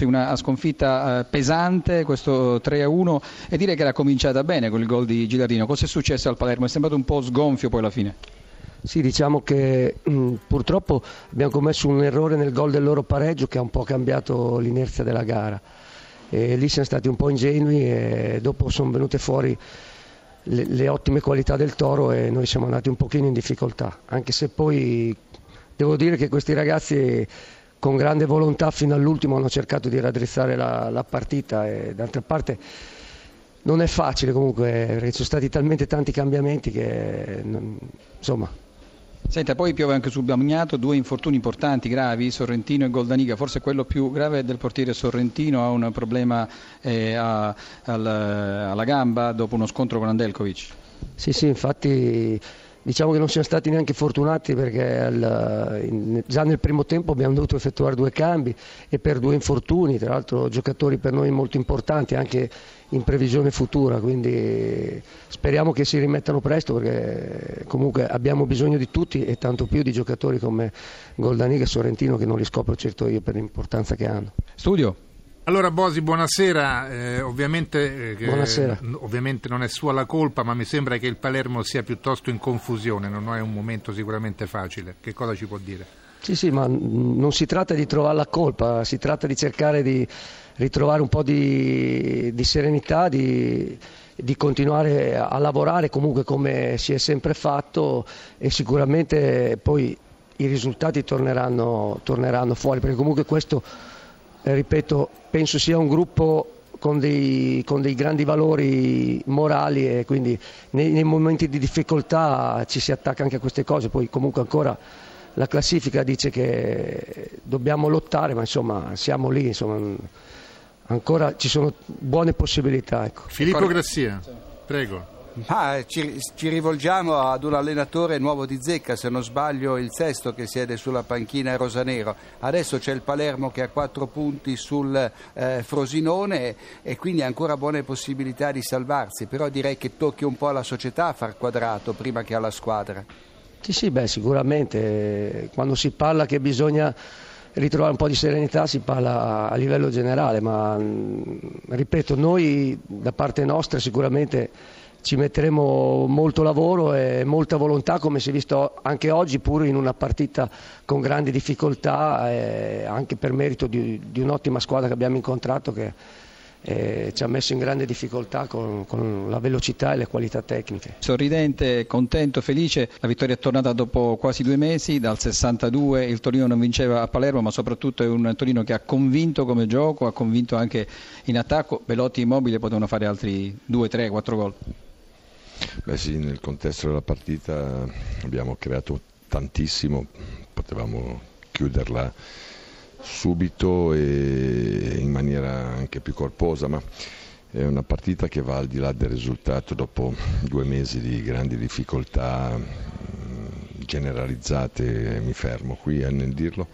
una sconfitta eh, pesante, questo 3-1 e direi che era cominciata bene con il gol di Gilardino. Cosa è successo al Palermo? È sembrato un po' sgonfio poi alla fine. Sì, diciamo che mh, mm, purtroppo abbiamo commesso un errore nel gol del loro pareggio che ha un po' cambiato l'inerzia della gara. E lì siamo stati un po' ingenui e dopo sono venute fuori le, le ottime qualità del Toro e noi siamo andati un pochino in difficoltà, anche se poi devo dire che questi ragazzi con grande volontà fino all'ultimo hanno cercato di raddrizzare la, la partita e d'altra parte non è facile comunque perché ci sono stati talmente tanti cambiamenti che insomma Senta, poi piove anche sul Bagnato, due infortuni importanti, gravi, Sorrentino e Goldaniga, forse quello più grave del portiere Sorrentino, ha un problema eh, a, al, alla gamba dopo uno scontro con Andelkovic. Sì, sì, infatti Diciamo che non siamo stati neanche fortunati perché al, in, già nel primo tempo abbiamo dovuto effettuare due cambi e per due infortuni, tra l'altro giocatori per noi molto importanti anche in previsione futura, quindi speriamo che si rimettano presto perché comunque abbiamo bisogno di tutti e tanto più di giocatori come Goldaniga e Sorrentino che non li scopro certo io per l'importanza che hanno. Studio. Allora Bosi, buonasera. Eh, ovviamente, eh, buonasera. ovviamente, non è sua la colpa, ma mi sembra che il Palermo sia piuttosto in confusione, non è un momento sicuramente facile. Che cosa ci può dire? Sì, sì, ma non si tratta di trovare la colpa, si tratta di cercare di ritrovare un po' di, di serenità, di, di continuare a lavorare comunque come si è sempre fatto e sicuramente poi i risultati torneranno, torneranno fuori, perché comunque questo ripeto, penso sia un gruppo con dei, con dei, grandi valori morali e quindi nei, nei, momenti di difficoltà ci si attacca anche a queste cose, poi comunque ancora la classifica dice che dobbiamo lottare, ma insomma siamo lì, insomma, ancora ci sono buone possibilità. Ecco. Filippo Grassia, prego. Ma ci, ci, rivolgiamo ad un allenatore nuovo di zecca, se non sbaglio il sesto che siede sulla panchina rosanero. Adesso c'è il Palermo che ha quattro punti sul eh, Frosinone e quindi ha ancora buone possibilità di salvarsi, però direi che tocchi un po' alla società a far quadrato prima che alla squadra. Sì, sì, beh, sicuramente quando si parla che bisogna ritrovare un po' di serenità si parla a livello generale, ma ripeto, noi da parte nostra sicuramente ci metteremo molto lavoro e molta volontà come si è visto anche oggi pur in una partita con grandi difficoltà eh, anche per merito di, di, un'ottima squadra che abbiamo incontrato che eh, ci ha messo in grande difficoltà con, con, la velocità e le qualità tecniche. Sorridente, contento, felice, la vittoria è tornata dopo quasi due mesi, dal 62 il Torino non vinceva a Palermo ma soprattutto è un Torino che ha convinto come gioco, ha convinto anche in attacco, Belotti e Immobile potevano fare altri 2, 3, 4 gol. Beh sì, nel contesto della partita abbiamo creato tantissimo, potevamo chiuderla subito e in maniera anche più corposa, ma è una partita che va al di là del risultato dopo due mesi di grandi difficoltà generalizzate, mi fermo qui nel dirlo.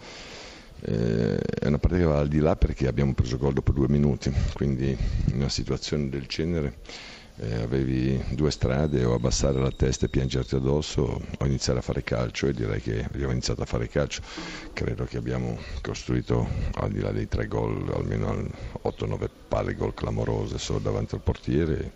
Eh, è una partita che va al di là perché abbiamo preso gol dopo due minuti, quindi in una situazione del genere eh, avevi due strade o abbassare la testa e piangerti addosso o iniziare a fare calcio e direi che abbiamo iniziato a fare calcio. Credo che abbiamo costruito al di là dei tre gol almeno 8-9 palle gol clamorose solo davanti al portiere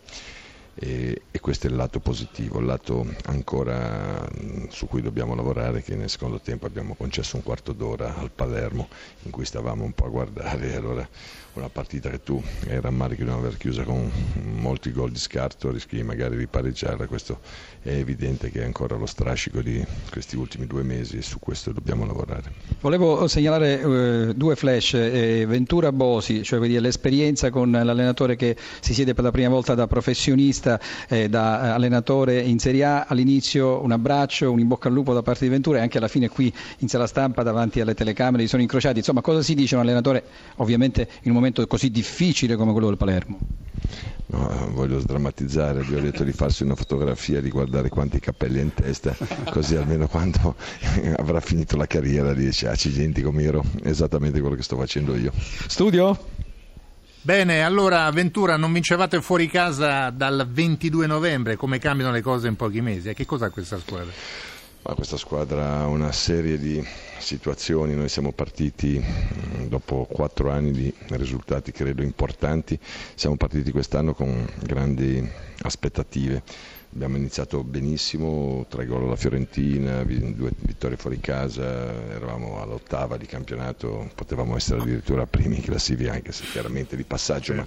e, e, questo è il lato positivo, il lato ancora su cui dobbiamo lavorare che nel secondo tempo abbiamo concesso un quarto d'ora al Palermo in cui stavamo un po' a guardare allora una partita che tu hai rammarico di non aver chiusa con molti gol di scarto rischi magari di pareggiarla questo è evidente che è ancora lo strascico di questi ultimi due mesi e su questo dobbiamo lavorare. Volevo segnalare eh, due flash eh, Ventura Bosi, cioè l'esperienza con l'allenatore che si siede per la prima volta da professionista eh, da allenatore in Serie A all'inizio un abbraccio, un in bocca al lupo da parte di Ventura e anche alla fine qui in sala stampa davanti alle telecamere sono incrociati insomma cosa si dice un allenatore ovviamente in un momento così difficile come quello del Palermo? No, voglio sdrammatizzare, gli ho detto di farsi una fotografia, di guardare quanti capelli ha in testa, così almeno quando avrà finito la carriera dice accidenti come ero, esattamente quello che sto facendo io. Studio? Bene, allora Ventura, non vincevate fuori casa dal 22 novembre, come cambiano le cose in pochi mesi? Che cos'ha questa squadra? Ma questa squadra ha una serie di situazioni, noi siamo partiti mm, dopo quattro anni di risultati credo importanti, siamo partiti quest'anno con grandi aspettative Abbiamo iniziato benissimo, tre gol alla Fiorentina, due vittorie fuori casa, eravamo all'ottava di campionato, potevamo essere addirittura primi in classifica anche se chiaramente di passaggio. Ma,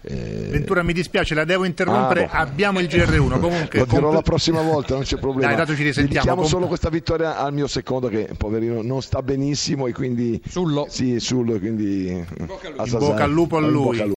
eh... Ventura mi dispiace, la devo interrompere, ah, boh. abbiamo il GR1. Comunque, Lo dirò la prossima volta, non c'è problema. Dai, dato ci risentiamo. Dedichiamo comp... solo questa vittoria al mio secondo che poverino non sta benissimo e quindi... Sullo. Sì, Sullo, quindi... In bocca al lupo a lui.